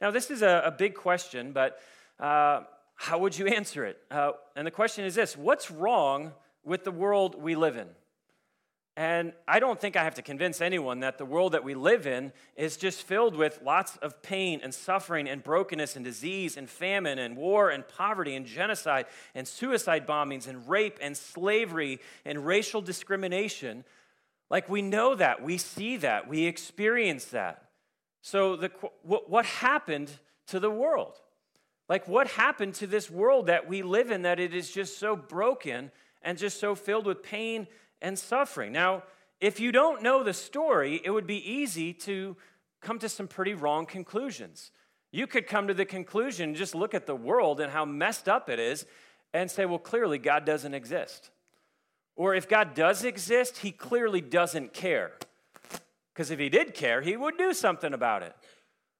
Now, this is a, a big question, but uh, how would you answer it? Uh, and the question is this What's wrong with the world we live in? And I don't think I have to convince anyone that the world that we live in is just filled with lots of pain and suffering and brokenness and disease and famine and war and poverty and genocide and suicide bombings and rape and slavery and racial discrimination. Like we know that, we see that, we experience that. So, the, what happened to the world? Like, what happened to this world that we live in that it is just so broken and just so filled with pain and suffering. Now, if you don't know the story, it would be easy to come to some pretty wrong conclusions. You could come to the conclusion, just look at the world and how messed up it is, and say, well, clearly God doesn't exist. Or if God does exist, he clearly doesn't care. Because if he did care, he would do something about it.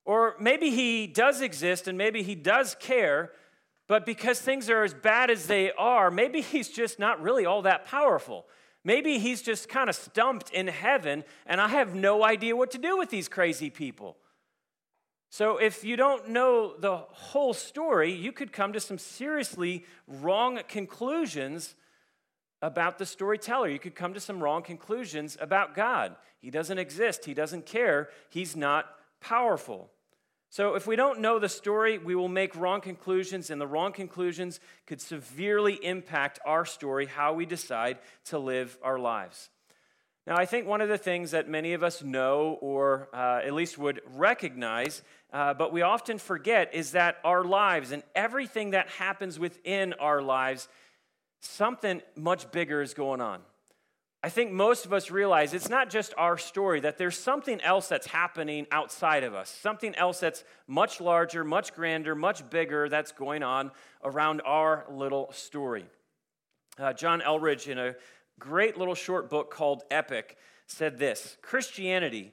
Or maybe he does exist and maybe he does care, but because things are as bad as they are, maybe he's just not really all that powerful. Maybe he's just kind of stumped in heaven, and I have no idea what to do with these crazy people. So, if you don't know the whole story, you could come to some seriously wrong conclusions about the storyteller. You could come to some wrong conclusions about God. He doesn't exist, He doesn't care, He's not powerful. So, if we don't know the story, we will make wrong conclusions, and the wrong conclusions could severely impact our story, how we decide to live our lives. Now, I think one of the things that many of us know, or uh, at least would recognize, uh, but we often forget, is that our lives and everything that happens within our lives, something much bigger is going on. I think most of us realize it's not just our story, that there's something else that's happening outside of us, something else that's much larger, much grander, much bigger that's going on around our little story. Uh, John Eldredge, in a great little short book called Epic, said this Christianity,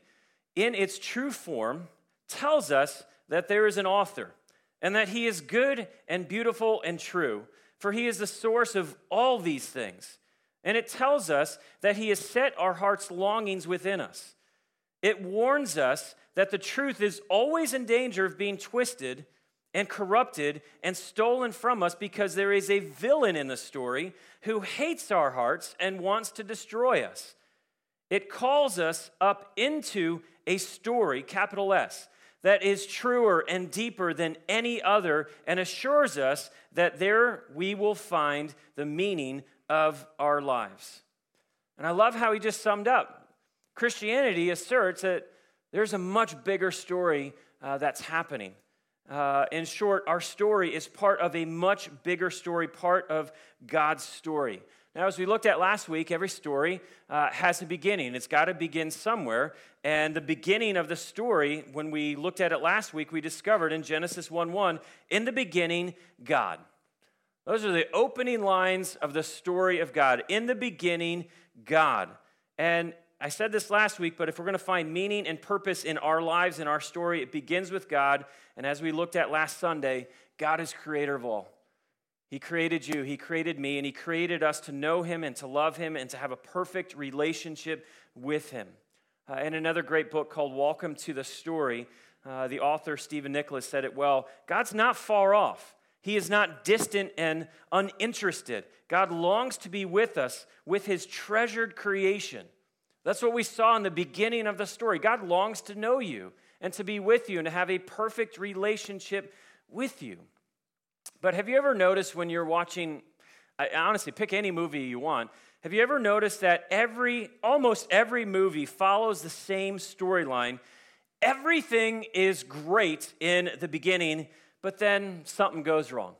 in its true form, tells us that there is an author and that he is good and beautiful and true, for he is the source of all these things. And it tells us that He has set our heart's longings within us. It warns us that the truth is always in danger of being twisted and corrupted and stolen from us because there is a villain in the story who hates our hearts and wants to destroy us. It calls us up into a story, capital S, that is truer and deeper than any other and assures us that there we will find the meaning of our lives. And I love how he just summed up. Christianity asserts that there's a much bigger story uh, that's happening. Uh, in short, our story is part of a much bigger story, part of God's story. Now, as we looked at last week, every story uh, has a beginning. It's got to begin somewhere. And the beginning of the story, when we looked at it last week, we discovered in Genesis 1 1, in the beginning, God. Those are the opening lines of the story of God. In the beginning, God. And I said this last week, but if we're going to find meaning and purpose in our lives, in our story, it begins with God. And as we looked at last Sunday, God is creator of all. He created you, He created me, and He created us to know Him and to love Him and to have a perfect relationship with Him. Uh, in another great book called Welcome to the Story, uh, the author Stephen Nichols said it well God's not far off. He is not distant and uninterested. God longs to be with us with his treasured creation. That's what we saw in the beginning of the story. God longs to know you and to be with you and to have a perfect relationship with you. But have you ever noticed when you're watching, I, honestly, pick any movie you want, have you ever noticed that every, almost every movie follows the same storyline? Everything is great in the beginning but then something goes wrong.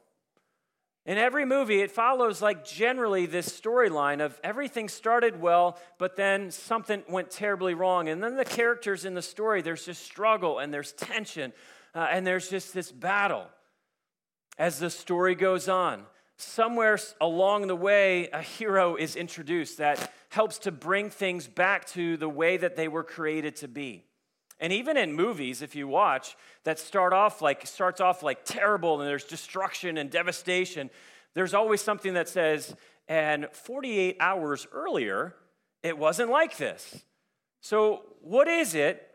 In every movie, it follows like generally this storyline of everything started well, but then something went terribly wrong. And then the characters in the story, there's just struggle and there's tension uh, and there's just this battle as the story goes on. Somewhere along the way, a hero is introduced that helps to bring things back to the way that they were created to be. And even in movies, if you watch, that start off like starts off like terrible and there's destruction and devastation, there's always something that says, and 48 hours earlier, it wasn't like this. So, what is it?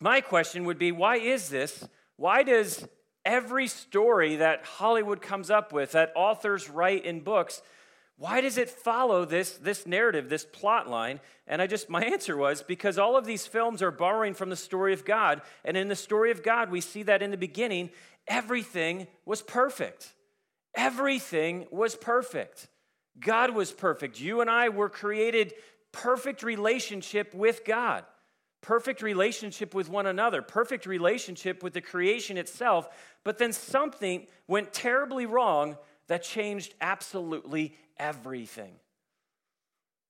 My question would be, why is this Why does every story that Hollywood comes up with, that authors write in books, why does it follow this, this narrative, this plot line? And I just, my answer was because all of these films are borrowing from the story of God. And in the story of God, we see that in the beginning, everything was perfect. Everything was perfect. God was perfect. You and I were created perfect relationship with God, perfect relationship with one another, perfect relationship with the creation itself. But then something went terribly wrong that changed absolutely everything.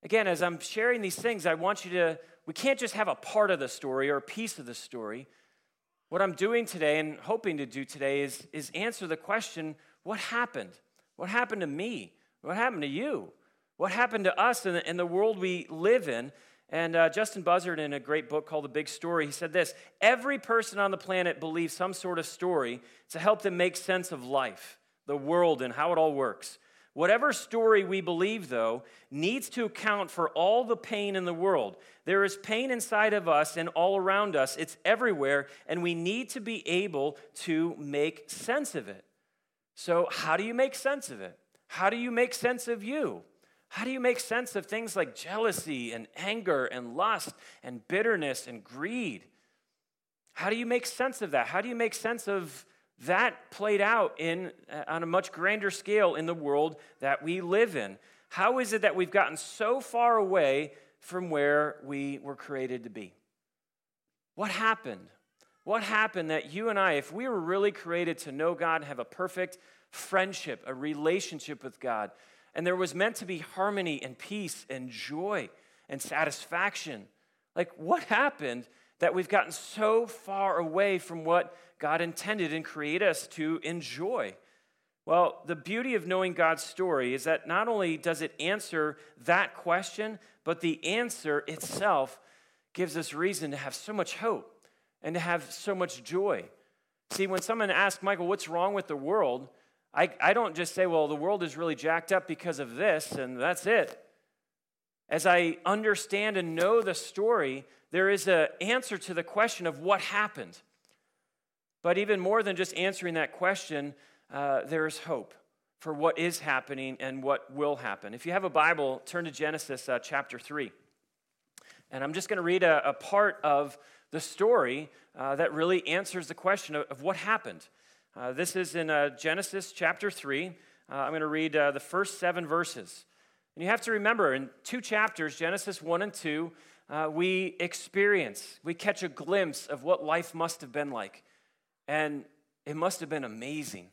Again, as I'm sharing these things, I want you to, we can't just have a part of the story or a piece of the story. What I'm doing today and hoping to do today is, is answer the question what happened? What happened to me? What happened to you? What happened to us in the, in the world we live in? And uh, Justin Buzzard, in a great book called The Big Story, he said this Every person on the planet believes some sort of story to help them make sense of life, the world, and how it all works. Whatever story we believe, though, needs to account for all the pain in the world. There is pain inside of us and all around us, it's everywhere, and we need to be able to make sense of it. So, how do you make sense of it? How do you make sense of you? How do you make sense of things like jealousy and anger and lust and bitterness and greed? How do you make sense of that? How do you make sense of that played out in, uh, on a much grander scale in the world that we live in. How is it that we've gotten so far away from where we were created to be? What happened? What happened that you and I, if we were really created to know God and have a perfect friendship, a relationship with God, and there was meant to be harmony and peace and joy and satisfaction, like what happened that we've gotten so far away from what God intended and created us to enjoy. Well, the beauty of knowing God's story is that not only does it answer that question, but the answer itself gives us reason to have so much hope and to have so much joy. See, when someone asks, Michael, what's wrong with the world? I, I don't just say, well, the world is really jacked up because of this, and that's it. As I understand and know the story, there is an answer to the question of what happened. But even more than just answering that question, uh, there is hope for what is happening and what will happen. If you have a Bible, turn to Genesis uh, chapter 3. And I'm just going to read a, a, part of the story uh, that really answers the question of, of what happened. Uh, this is in uh, Genesis chapter 3. Uh, I'm going to read the first seven verses. And you have to remember, in two chapters, Genesis 1 and 2, we experience, we catch a glimpse of what life must have been like. And it must have been amazing.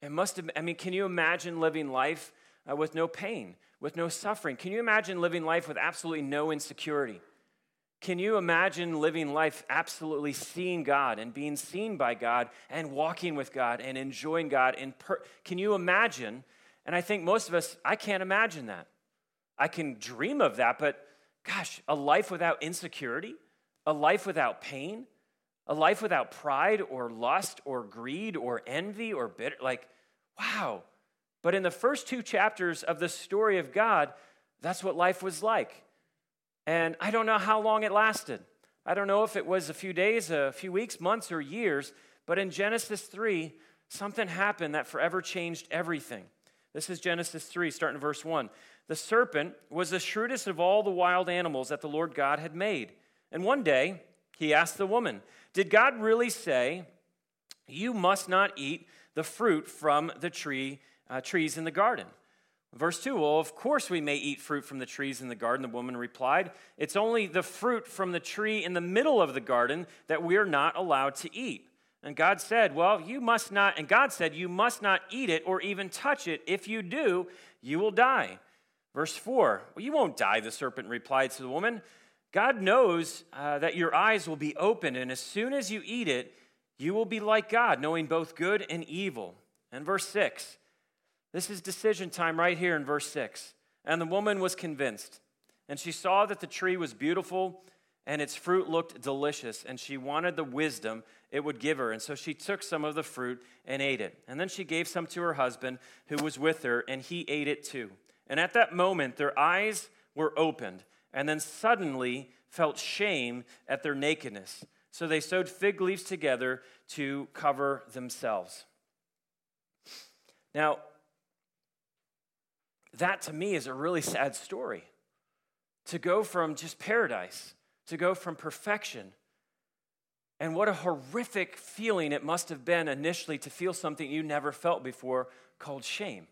It must have, I mean, can you imagine living life uh, with no pain, with no suffering? Can you imagine living life with absolutely no insecurity? Can you imagine living life absolutely seeing God and being seen by God and walking with God and enjoying God? In per- can you imagine? And I think most of us, I can't imagine that. I can dream of that, but gosh, a life without insecurity, a life without pain, a life without pride or lust or greed or envy or bitter. Like, wow. But in the first two chapters of the story of God, that's what life was like. And I don't know how long it lasted. I don't know if it was a few days, a few weeks, months, or years, but in Genesis 3, something happened that forever changed everything. This is Genesis 3, starting in verse 1. The serpent was the shrewdest of all the wild animals that the Lord God had made. And one day, he asked the woman, Did God really say, You must not eat the fruit from the tree, uh, trees in the garden? Verse 2 Well, of course we may eat fruit from the trees in the garden, the woman replied. It's only the fruit from the tree in the middle of the garden that we're not allowed to eat. And God said, Well, you must not, and God said, You must not eat it or even touch it. If you do, you will die. Verse 4 Well, you won't die, the serpent replied to the woman. God knows uh, that your eyes will be opened, and as soon as you eat it, you will be like God, knowing both good and evil. And verse 6, this is decision time right here in verse 6. And the woman was convinced, and she saw that the tree was beautiful and its fruit looked delicious, and she wanted the wisdom it would give her. And so she took some of the fruit and ate it. And then she gave some to her husband who was with her, and he ate it too. And at that moment, their eyes were opened and then suddenly felt shame at their nakedness. So they sewed fig leaves together to cover themselves. Now, that to me is a really sad story. To go from just paradise, to go from perfection. And what a horrific feeling it must have been initially to feel something you never felt before called shame.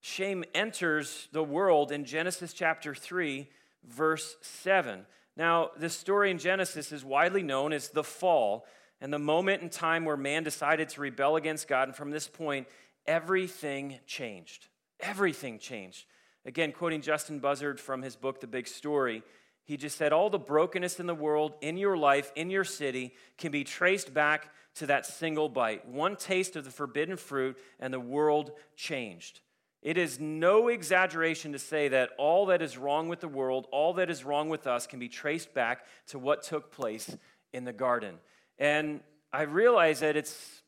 Shame enters the world in Genesis chapter 3, verse 7. Now, this story in Genesis is widely known as the fall and the moment in time where man decided to rebel against God. And from this point, everything changed. Everything changed. Again, quoting Justin Buzzard from his book, The Big Story, he just said, All the brokenness in the world, in your life, in your city, can be traced back to that single bite. One taste of the forbidden fruit, and the world changed. It is no exaggeration to say that all that is wrong with the world, all that is wrong with us, can be traced back to what took place in the garden. And I realize that it's,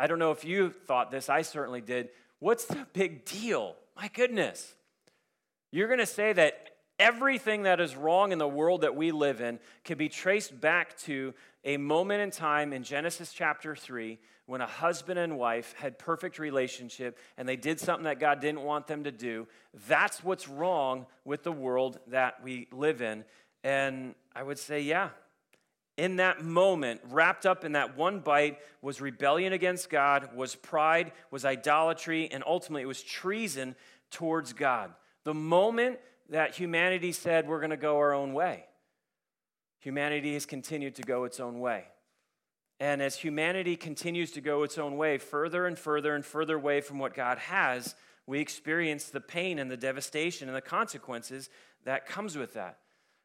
I don't know if you thought this, I certainly did. What's the big deal? My goodness. You're going to say that everything that is wrong in the world that we live in can be traced back to a moment in time in Genesis chapter 3 when a husband and wife had perfect relationship and they did something that God didn't want them to do. That's what's wrong with the world that we live in. And I would say, yeah. In that moment, wrapped up in that one bite, was rebellion against God, was pride, was idolatry, and ultimately it was treason towards God. The moment that humanity said, we're going to go our own way, humanity has continued to go its own way. And as humanity continues to go its own way, further and further and further away from what God has, we experience the pain and the devastation and the consequences that comes with that.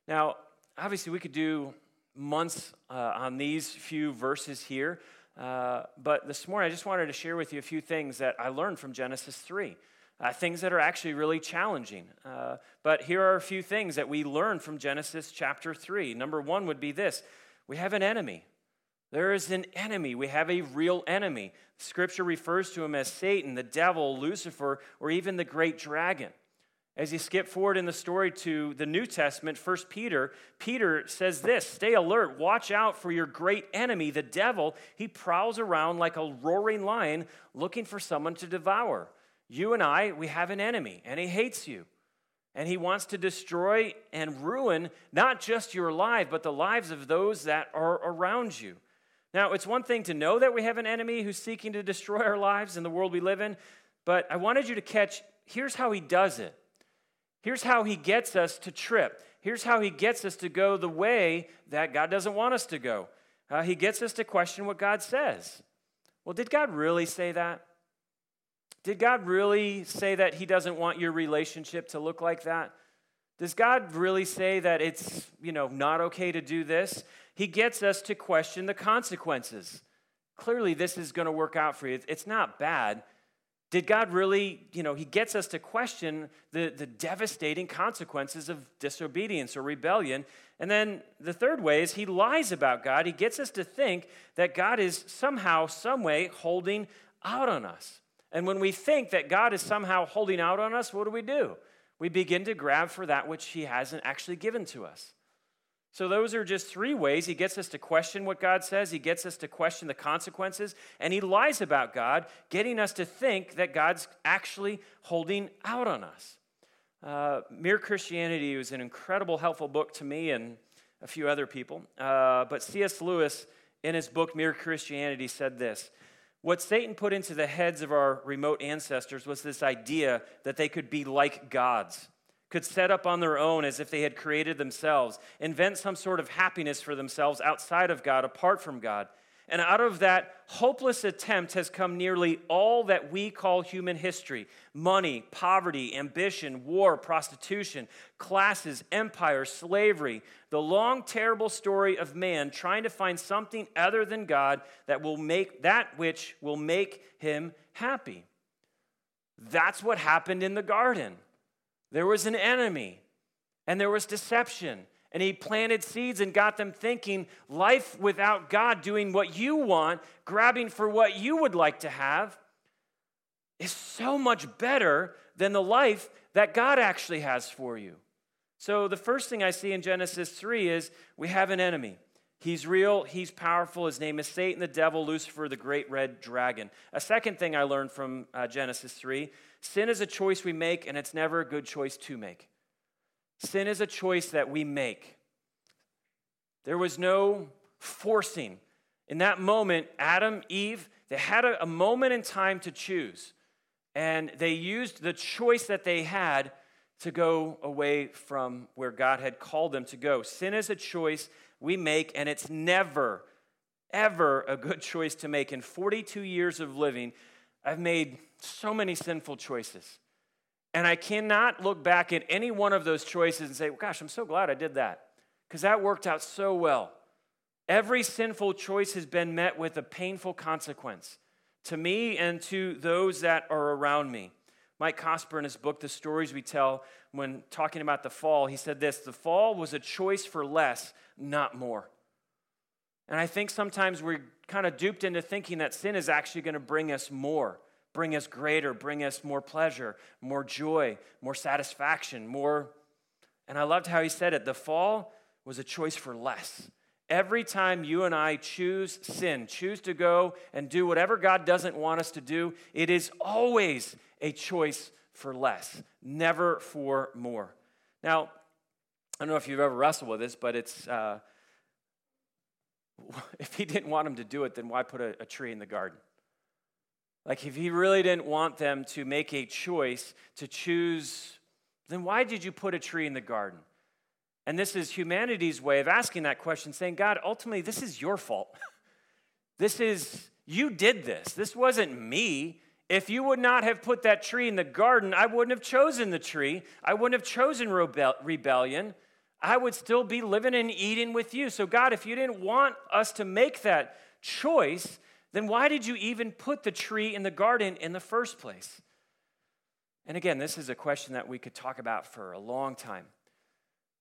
Now, obviously, we could do months uh, on these few verses here, uh, but this morning I just wanted to share with you a few things that I learned from Genesis 3. Uh, things that are actually really challenging. Uh, but here are a few things that we learn from Genesis chapter 3. Number one would be this we have an enemy. There is an enemy. We have a real enemy. Scripture refers to him as Satan, the devil, Lucifer, or even the great dragon. As you skip forward in the story to the New Testament, 1 Peter, Peter says this Stay alert, watch out for your great enemy, the devil. He prowls around like a roaring lion looking for someone to devour. You and I, we have an enemy, and he hates you. And he wants to destroy and ruin not just your life, but the lives of those that are around you. Now, it's one thing to know that we have an enemy who's seeking to destroy our lives in the world we live in, but I wanted you to catch here's how he does it. Here's how he gets us to trip. Here's how he gets us to go the way that God doesn't want us to go. Uh, he gets us to question what God says. Well, did God really say that? Did God really say that he doesn't want your relationship to look like that? Does God really say that it's, you know, not okay to do this? he gets us to question the consequences. Clearly, this is going to work out for you. It's not bad. Did God really, you know, he gets us to question the, the devastating consequences of disobedience or rebellion. And then the third way is he lies about God. He gets us to think that God is somehow, some way holding out on us. And when we think that God is somehow holding out on us, what do we do? We begin to grab for that which he hasn't actually given to us. So, those are just three ways he gets us to question what God says. He gets us to question the consequences. And he lies about God, getting us to think that God's actually holding out on us. Uh, Mere Christianity was an incredible, helpful book to me and a few other people. Uh, but C.S. Lewis, in his book Mere Christianity, said this What Satan put into the heads of our remote ancestors was this idea that they could be like gods could set up on their own as if they had created themselves, invent some sort of happiness for themselves outside of God, apart from God. And out of that hopeless attempt has come nearly all that we call human history money, poverty, ambition, war, prostitution, classes, empire, slavery. The long, terrible story of man trying to find something other than God that will make that which will make him happy. That's what happened in the garden. There was an enemy, and there was deception. And he planted seeds and got them thinking life without God, doing what you want, grabbing for what you would like to have, is so much better than the life that God actually has for you. So the first thing I see in Genesis 3 is we have an enemy. He's real, he's powerful. His name is Satan, the devil, Lucifer, the great red dragon. A second thing I learned from uh, Genesis 3 sin is a choice we make, and it's never a good choice to make. Sin is a choice that we make. There was no forcing. In that moment, Adam, Eve, they had a, a moment in time to choose. And they used the choice that they had to go away from where God had called them to go. Sin is a choice we make, and it's never, ever a good choice to make. In 42 years of living, I've made so many sinful choices. And I cannot look back at any one of those choices and say, well, gosh, I'm so glad I did that, because that worked out so well. Every sinful choice has been met with a painful consequence to me and to those that are around me. Mike Cosper, in his book, The Stories We Tell, when talking about the fall, he said this The fall was a choice for less, not more. And I think sometimes we're kind of duped into thinking that sin is actually going to bring us more, bring us greater, bring us more pleasure, more joy, more satisfaction, more. And I loved how he said it the fall was a choice for less. Every time you and I choose sin, choose to go and do whatever God doesn't want us to do, it is always a choice for less, never for more. Now, I don't know if you've ever wrestled with this, but it's uh, if he didn't want them to do it, then why put a, a tree in the garden? Like, if he really didn't want them to make a choice to choose, then why did you put a tree in the garden? And this is humanity's way of asking that question, saying, God, ultimately, this is your fault. this is, you did this. This wasn't me. If you would not have put that tree in the garden, I wouldn't have chosen the tree. I wouldn't have chosen rebellion. I would still be living and eating with you. So, God, if you didn't want us to make that choice, then why did you even put the tree in the garden in the first place? And again, this is a question that we could talk about for a long time.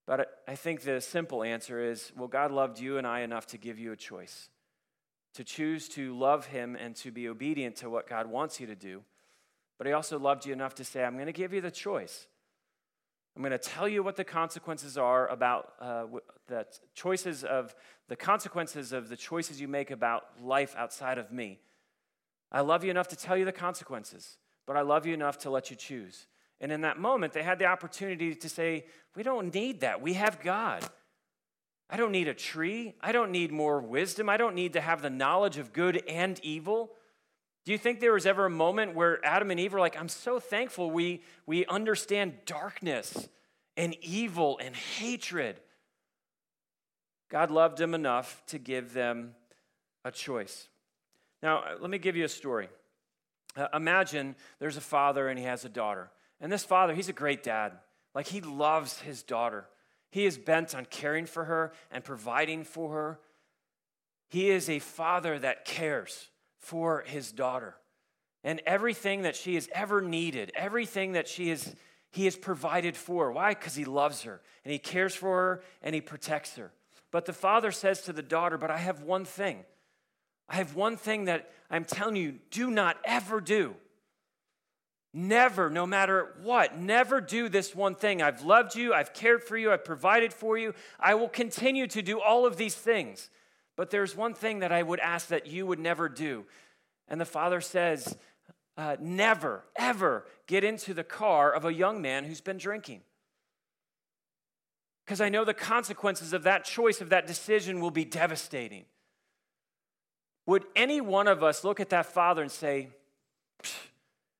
But I think the simple answer is well, God loved you and I enough to give you a choice to choose to love Him and to be obedient to what God wants you to do. But He also loved you enough to say, I'm going to give you the choice. I'm going to tell you what the consequences are about uh, the choices of the consequences of the choices you make about life outside of me. I love you enough to tell you the consequences, but I love you enough to let you choose. And in that moment, they had the opportunity to say, We don't need that. We have God. I don't need a tree. I don't need more wisdom. I don't need to have the knowledge of good and evil. Do you think there was ever a moment where Adam and Eve were like, I'm so thankful we, we understand darkness and evil and hatred? God loved them enough to give them a choice. Now, let me give you a story. Uh, imagine there's a father and he has a daughter. And this father, he's a great dad. Like he loves his daughter. He is bent on caring for her and providing for her. He is a father that cares for his daughter. And everything that she has ever needed, everything that she has, he has provided for. Why? Because he loves her and he cares for her and he protects her. But the father says to the daughter, But I have one thing. I have one thing that I'm telling you, do not ever do. Never, no matter what, never do this one thing. I've loved you, I've cared for you, I've provided for you. I will continue to do all of these things. But there's one thing that I would ask that you would never do. And the father says, uh, Never, ever get into the car of a young man who's been drinking. Because I know the consequences of that choice, of that decision, will be devastating. Would any one of us look at that father and say,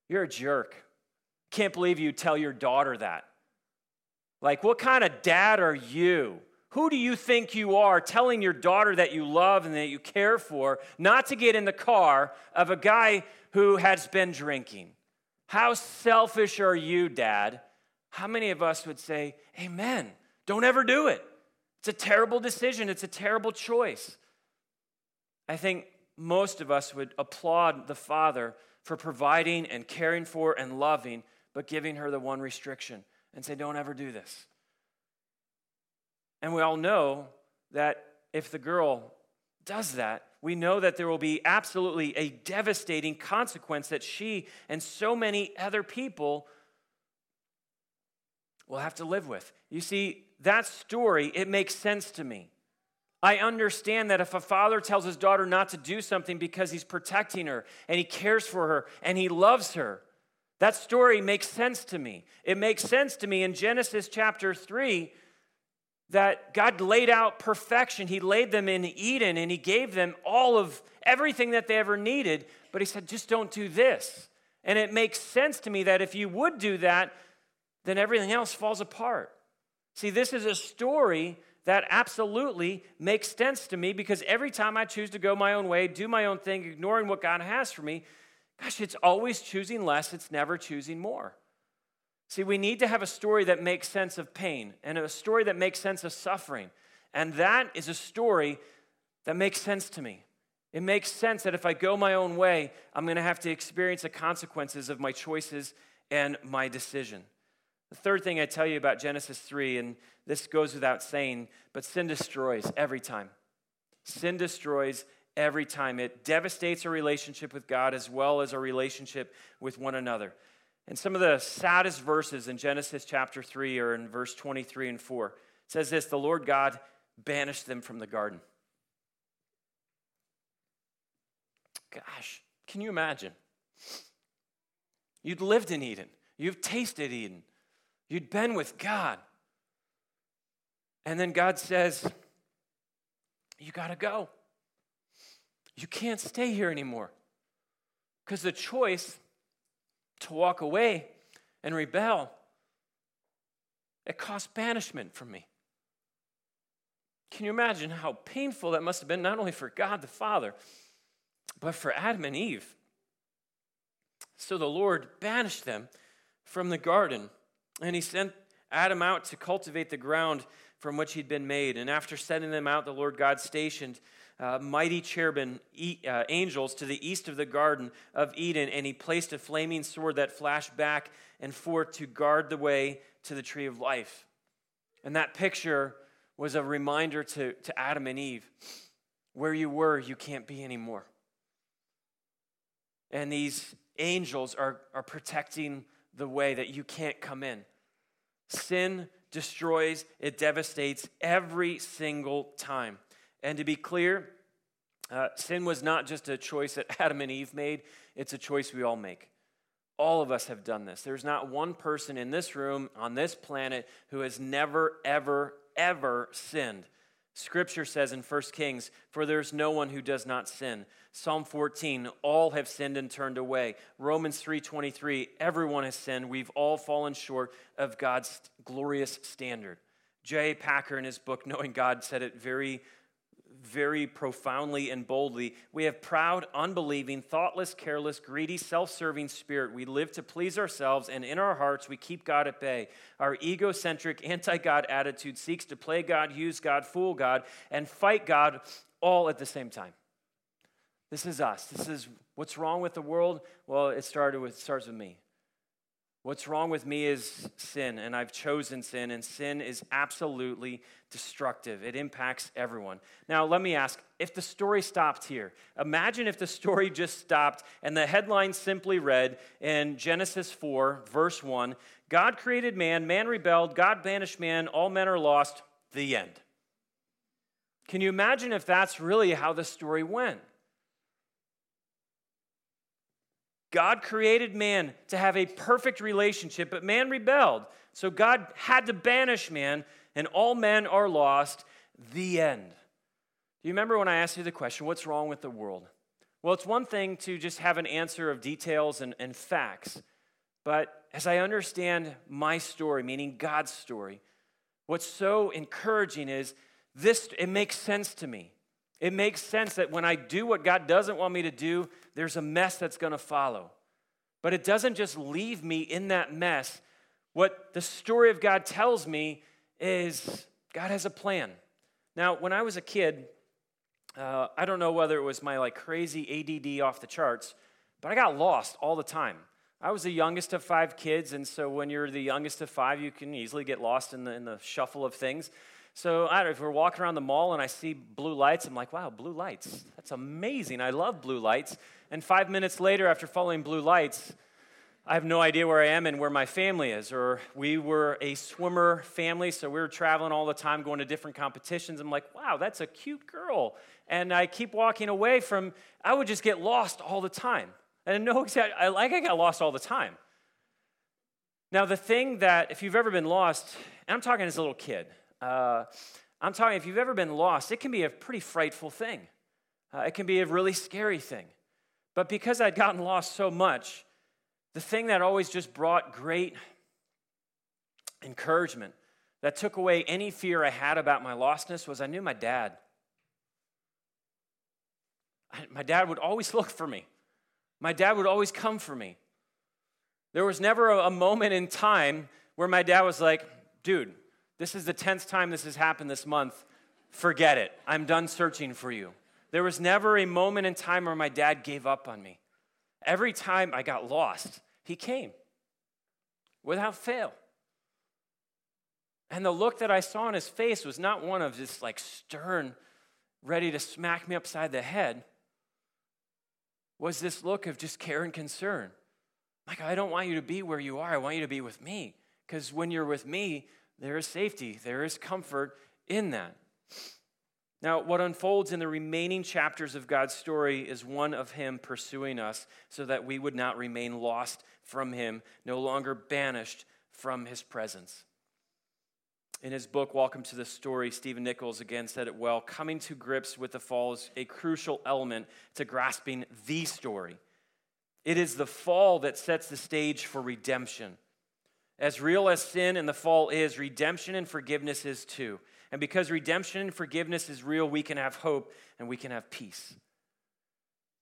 you're a jerk. Can't believe you tell your daughter that. Like, what kind of dad are you? Who do you think you are telling your daughter that you love and that you care for not to get in the car of a guy who has been drinking? How selfish are you, dad? How many of us would say, Amen? Don't ever do it. It's a terrible decision, it's a terrible choice. I think most of us would applaud the father for providing and caring for and loving, but giving her the one restriction and say, don't ever do this. And we all know that if the girl does that, we know that there will be absolutely a devastating consequence that she and so many other people we'll have to live with. You see, that story, it makes sense to me. I understand that if a father tells his daughter not to do something because he's protecting her and he cares for her and he loves her, that story makes sense to me. It makes sense to me in Genesis chapter 3 that God laid out perfection. He laid them in Eden and He gave them all of everything that they ever needed, but He said, just don't do this. And it makes sense to me that if you would do that, then everything else falls apart. See, this is a story that absolutely makes sense to me because every time I choose to go my own way, do my own thing, ignoring what God has for me, gosh, it's always choosing less, it's never choosing more. See, we need to have a story that makes sense of pain and a story that makes sense of suffering. And that is a story that makes sense to me. It makes sense that if I go my own way, I'm going to have to experience the consequences of my choices and my decision. The third thing I tell you about Genesis 3, and this goes without saying, but sin destroys every time. Sin destroys every time. It devastates our relationship with God as well as our relationship with one another. And some of the saddest verses in Genesis chapter 3 are in verse 23 and 4. It says this The Lord God banished them from the garden. Gosh, can you imagine? You'd lived in Eden, you've tasted Eden, you'd been with God. And then God says, You got to go. You can't stay here anymore. Because the choice to walk away and rebel, it cost banishment from me. Can you imagine how painful that must have been, not only for God the Father, but for Adam and Eve? So the Lord banished them from the garden, and he sent Adam out to cultivate the ground from which he'd been made. And after sending them out, the Lord God stationed uh, mighty cherubim, e- uh, angels, to the east of the Garden of Eden, and he placed a flaming sword that flashed back and forth to guard the way to the tree of life. And that picture was a reminder to, to Adam and Eve where you were, you can't be anymore. And these angels are, are protecting the way that you can't come in. Sin destroys, it devastates every single time. And to be clear, uh, sin was not just a choice that Adam and Eve made, it's a choice we all make. All of us have done this. There's not one person in this room, on this planet, who has never, ever, ever sinned. Scripture says in 1 Kings, For there's no one who does not sin. Psalm 14, all have sinned and turned away. Romans 3:23, everyone has sinned. We've all fallen short of God's glorious standard. J. Packer, in his book Knowing God, said it very very profoundly and boldly. We have proud, unbelieving, thoughtless, careless, greedy, self serving spirit. We live to please ourselves, and in our hearts, we keep God at bay. Our egocentric, anti God attitude seeks to play God, use God, fool God, and fight God all at the same time. This is us. This is what's wrong with the world. Well, it started with starts with me. What's wrong with me is sin, and I've chosen sin, and sin is absolutely destructive. It impacts everyone. Now, let me ask if the story stopped here, imagine if the story just stopped and the headline simply read in Genesis 4, verse 1 God created man, man rebelled, God banished man, all men are lost, the end. Can you imagine if that's really how the story went? God created man to have a perfect relationship, but man rebelled. So God had to banish man, and all men are lost. The end. Do you remember when I asked you the question, what's wrong with the world? Well, it's one thing to just have an answer of details and, and facts, but as I understand my story, meaning God's story, what's so encouraging is this, it makes sense to me. It makes sense that when I do what God doesn't want me to do, there's a mess that's going to follow. But it doesn't just leave me in that mess. What the story of God tells me is God has a plan. Now, when I was a kid, uh, I don't know whether it was my like crazy ADD off the charts, but I got lost all the time. I was the youngest of five kids, and so when you're the youngest of five, you can easily get lost in the, in the shuffle of things. So I don't know, if we're walking around the mall and I see blue lights, I'm like, wow, blue lights. That's amazing. I love blue lights. And five minutes later, after following blue lights, I have no idea where I am and where my family is. Or we were a swimmer family, so we were traveling all the time, going to different competitions. I'm like, wow, that's a cute girl. And I keep walking away from, I would just get lost all the time. And no, I like I got lost all the time. Now, the thing that, if you've ever been lost, and I'm talking as a little kid, uh, I'm talking if you've ever been lost, it can be a pretty frightful thing. Uh, it can be a really scary thing. But because I'd gotten lost so much, the thing that always just brought great encouragement, that took away any fear I had about my lostness, was I knew my dad. My dad would always look for me. My dad would always come for me. There was never a, moment in time where my dad was like, dude, this is the 10th time this has happened this month. Forget it. I'm done searching for you. There was never a moment in time where my dad gave up on me. Every time I got lost, he came without fail. And the look that I saw on his face was not one of just like stern, ready to smack me upside the head was this look of just care and concern. Like, I don't want you to be where you are. I want you to be with me. Because when you're with me, there is safety, there is comfort in that. Now, what unfolds in the remaining chapters of God's story is one of Him pursuing us so that we would not remain lost from Him, no longer banished from His presence. In his book, Welcome to the Story, Stephen Nichols again said it well coming to grips with the fall is a crucial element to grasping the story. It is the fall that sets the stage for redemption. As real as sin and the fall is, redemption and forgiveness is too. And because redemption and forgiveness is real, we can have hope and we can have peace.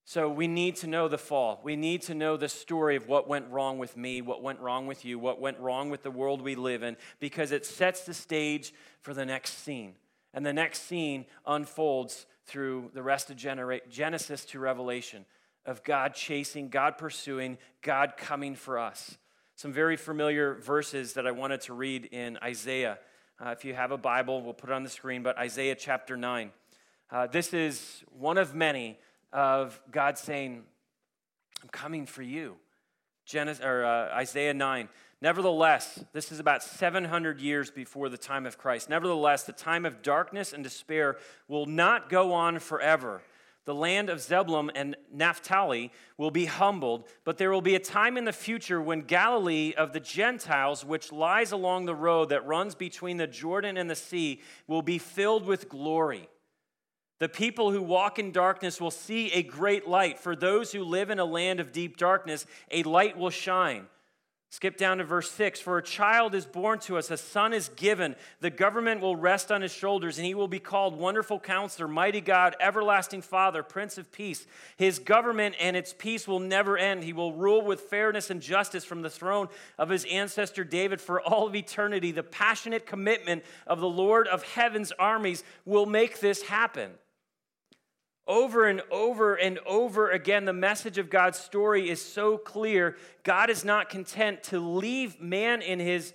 So we need to know the fall. We need to know the story of what went wrong with me, what went wrong with you, what went wrong with the world we live in, because it sets the stage for the next scene. And the next scene unfolds through the rest of Genesis to Revelation of God chasing, God pursuing, God coming for us. Some very familiar verses that I wanted to read in Isaiah. Uh, if you have a Bible, we'll put it on the screen, but Isaiah chapter 9. Uh, this is one of many of God saying, I'm coming for you. Genesis, or, uh, Isaiah 9. Nevertheless, this is about 700 years before the time of Christ. Nevertheless, the time of darkness and despair will not go on forever. The land of Zebulun and Naphtali will be humbled, but there will be a time in the future when Galilee of the Gentiles, which lies along the road that runs between the Jordan and the sea, will be filled with glory. The people who walk in darkness will see a great light. For those who live in a land of deep darkness, a light will shine. Skip down to verse 6 For a child is born to us, a son is given. The government will rest on his shoulders, and he will be called Wonderful Counselor, Mighty God, Everlasting Father, Prince of Peace. His government and its peace will never end. He will rule with fairness and justice from the throne of his ancestor David for all of eternity. The passionate commitment of the Lord of heaven's armies will make this happen. Over and over and over again, the message of God's story is so clear. God is not content to leave man in his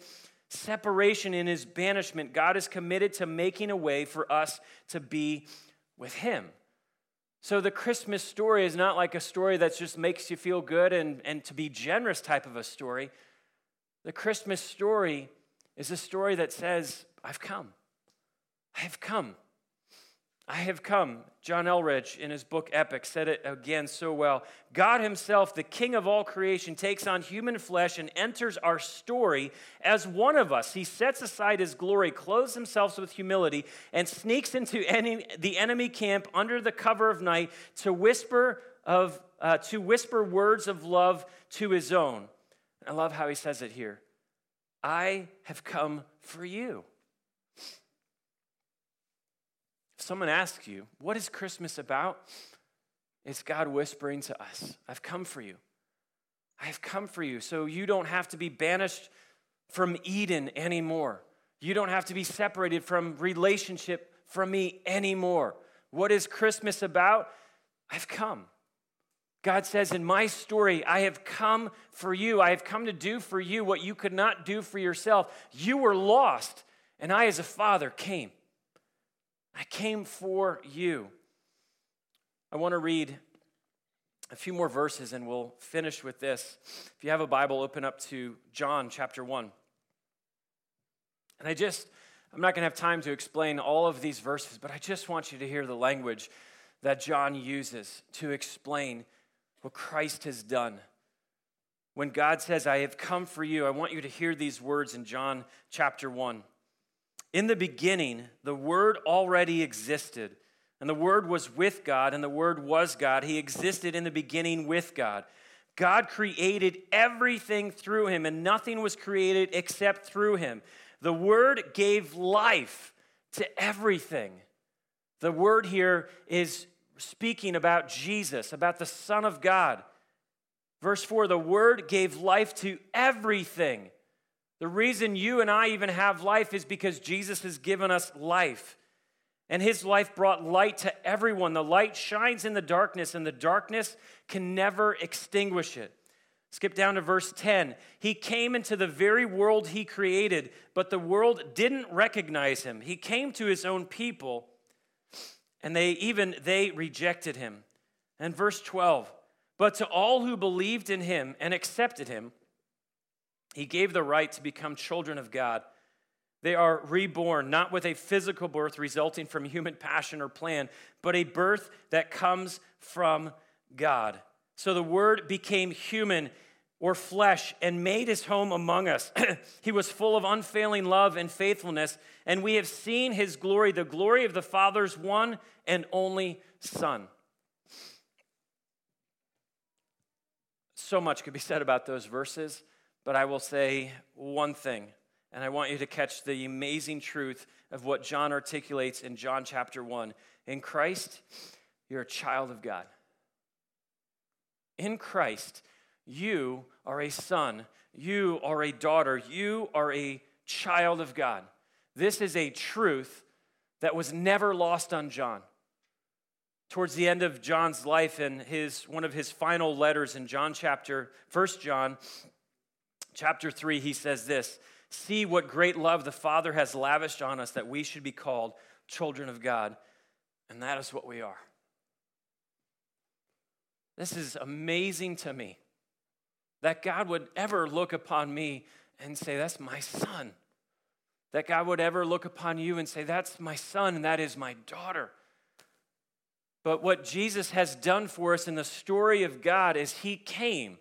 separation, in his banishment. God is committed to making a way for us to be with him. So the Christmas story is not like a story that just makes you feel good and, and to be generous type of a story. The Christmas story is a story that says, I've come. I've come. I have come. John Eldredge, in his book Epic, said it again so well. God Himself, the King of all creation, takes on human flesh and enters our story as one of us. He sets aside His glory, clothes Himself with humility, and sneaks into any, the enemy camp under the cover of night to whisper, of, uh, to whisper words of love to His own. I love how He says it here I have come for you. If someone asks you, What is Christmas about? It's God whispering to us, I've come for you. I have come for you. So you don't have to be banished from Eden anymore. You don't have to be separated from relationship from me anymore. What is Christmas about? I've come. God says, In my story, I have come for you. I have come to do for you what you could not do for yourself. You were lost, and I, as a father, came. I came for you. I want to read a few more verses and we'll finish with this. If you have a Bible, open up to John chapter 1. And I just, I'm not going to have time to explain all of these verses, but I just want you to hear the language that John uses to explain what Christ has done. When God says, I have come for you, I want you to hear these words in John chapter 1. In the beginning, the Word already existed, and the Word was with God, and the Word was God. He existed in the beginning with God. God created everything through him, and nothing was created except through him. The Word gave life to everything. The Word here is speaking about Jesus, about the Son of God. Verse 4 the Word gave life to everything. The reason you and I even have life is because Jesus has given us life. And his life brought light to everyone. The light shines in the darkness, and the darkness can never extinguish it. Skip down to verse 10. He came into the very world he created, but the world didn't recognize him. He came to his own people, and they even they rejected him. And verse 12. But to all who believed in him and accepted him, he gave the right to become children of God. They are reborn, not with a physical birth resulting from human passion or plan, but a birth that comes from God. So the Word became human or flesh and made his home among us. he was full of unfailing love and faithfulness, and we have seen his glory, the glory of the Father's one and only Son. So much could be said about those verses, but I will say one thing, and I want you to catch the amazing truth of what John articulates in John chapter 1. In Christ, you're a child of God. In Christ, you are a son, you are a daughter, you are a child of God. This is a truth that was never lost on John. Towards the end of John's life and his one of his final letters in John chapter 1 John chapter 3 he says this, "See what great love the Father has lavished on us that we should be called children of God." And that is what we are. This is amazing to me that God would ever look upon me and say, That's my son. That God would ever look upon you and say, That's my son and that is my daughter. But what Jesus has done for us in the story of God is He came.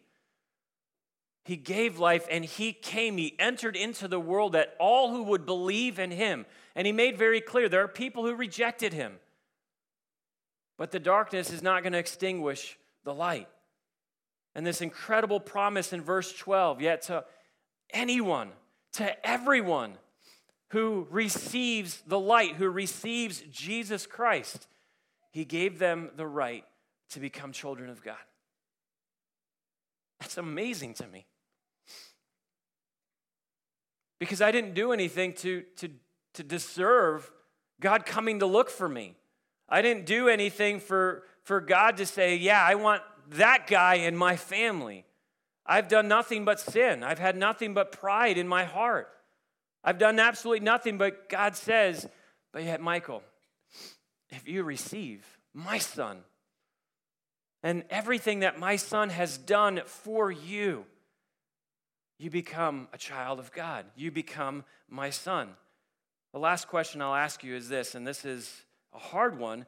He gave life and He came. He entered into the world that all who would believe in Him. And He made very clear there are people who rejected Him. But the darkness is not going to extinguish the light. And this incredible promise in verse 12 yet to anyone, to everyone who receives the light, who receives Jesus Christ, he gave them the right to become children of God. That's amazing to me. Because I didn't do anything to, to, to deserve God coming to look for me. I didn't do anything for, for God to say, Yeah, I want that guy in my family. I've done nothing but sin. I've had nothing but pride in my heart. I've done absolutely nothing, but God says, but yet, Michael, if you receive my son and everything that my son has done for you, you become a child of God. You become my son. The last question I'll ask you is this, and this is a hard one,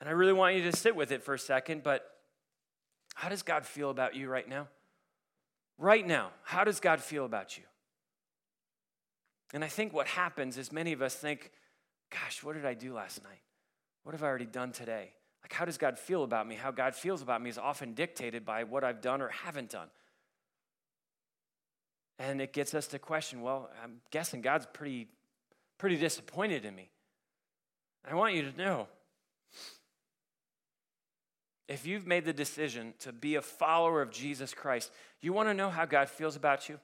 and I really want you to sit with it for a second, but how does God feel about you right now? Right now, how does God feel about you? And I think what happens is many of us think, gosh, what did I do last night? What have I already done today? Like, how does God feel about me? How God feels about me is often dictated by what I've done or haven't done. And it gets us to question, well, I'm guessing God's pretty, pretty disappointed in me. I want you to know if you've made the decision to be a follower of Jesus Christ, you want to know how God feels about you?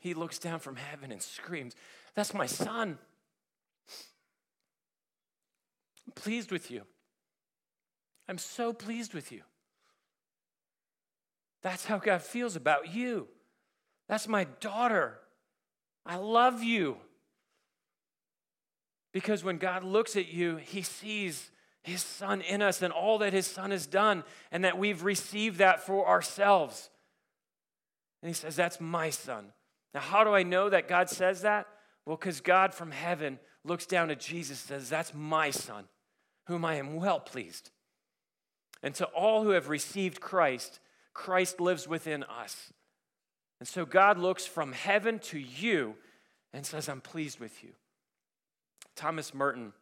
He looks down from heaven and screams, That's my son. I'm pleased with you. I'm so pleased with you. That's how God feels about you. That's my daughter. I love you. Because when God looks at you, he sees his son in us and all that his son has done, and that we've received that for ourselves. And he says, That's my son. Now, how do I know that God says that? Well, because God from heaven looks down at Jesus and says, That's my son, whom I am well pleased. And to all who have received Christ, Christ lives within us. And so God looks from heaven to you and says, I'm pleased with you. Thomas Merton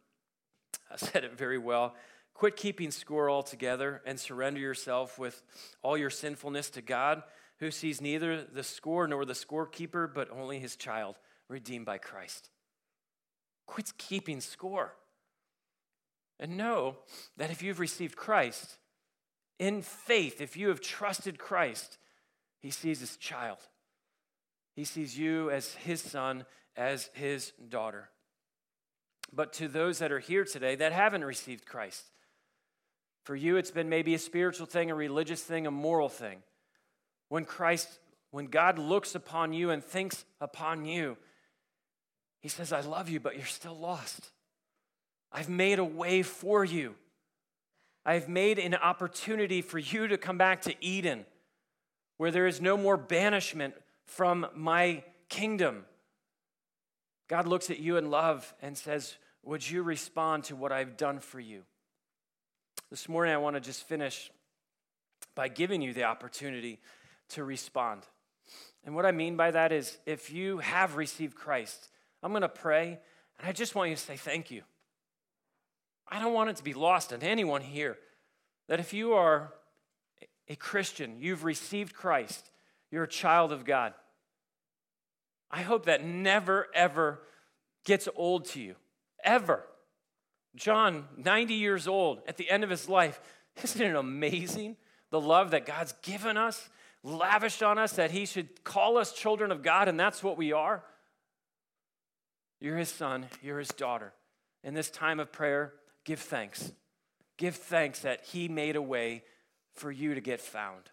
uh, said it very well. Quit keeping score altogether and surrender yourself with all your sinfulness to God, who sees neither the score nor the scorekeeper, but only his child, redeemed by Christ. Quit keeping score. And know that if you've received Christ, in faith, if you have trusted Christ, he sees his child. He sees you as his son, as his daughter. But to those that are here today that haven't received Christ, for you it's been maybe a spiritual thing, a religious thing, a moral thing. When Christ, when God looks upon you and thinks upon you, he says, I love you, but you're still lost. I've made a way for you. I've made an opportunity for you to come back to Eden, where there is no more banishment from my kingdom. God looks at you in love and says, Would you respond to what I've done for you? This morning, I want to just finish by giving you the opportunity to respond. And what I mean by that is if you have received Christ, I'm going to pray, and I just want you to say thank you. I don't want it to be lost on anyone here that if you are a Christian, you've received Christ, you're a child of God. I hope that never, ever gets old to you. Ever. John, 90 years old, at the end of his life, isn't it amazing the love that God's given us, lavished on us, that he should call us children of God, and that's what we are? You're his son, you're his daughter. In this time of prayer, give thanks. Give thanks that He made a way for you to get found.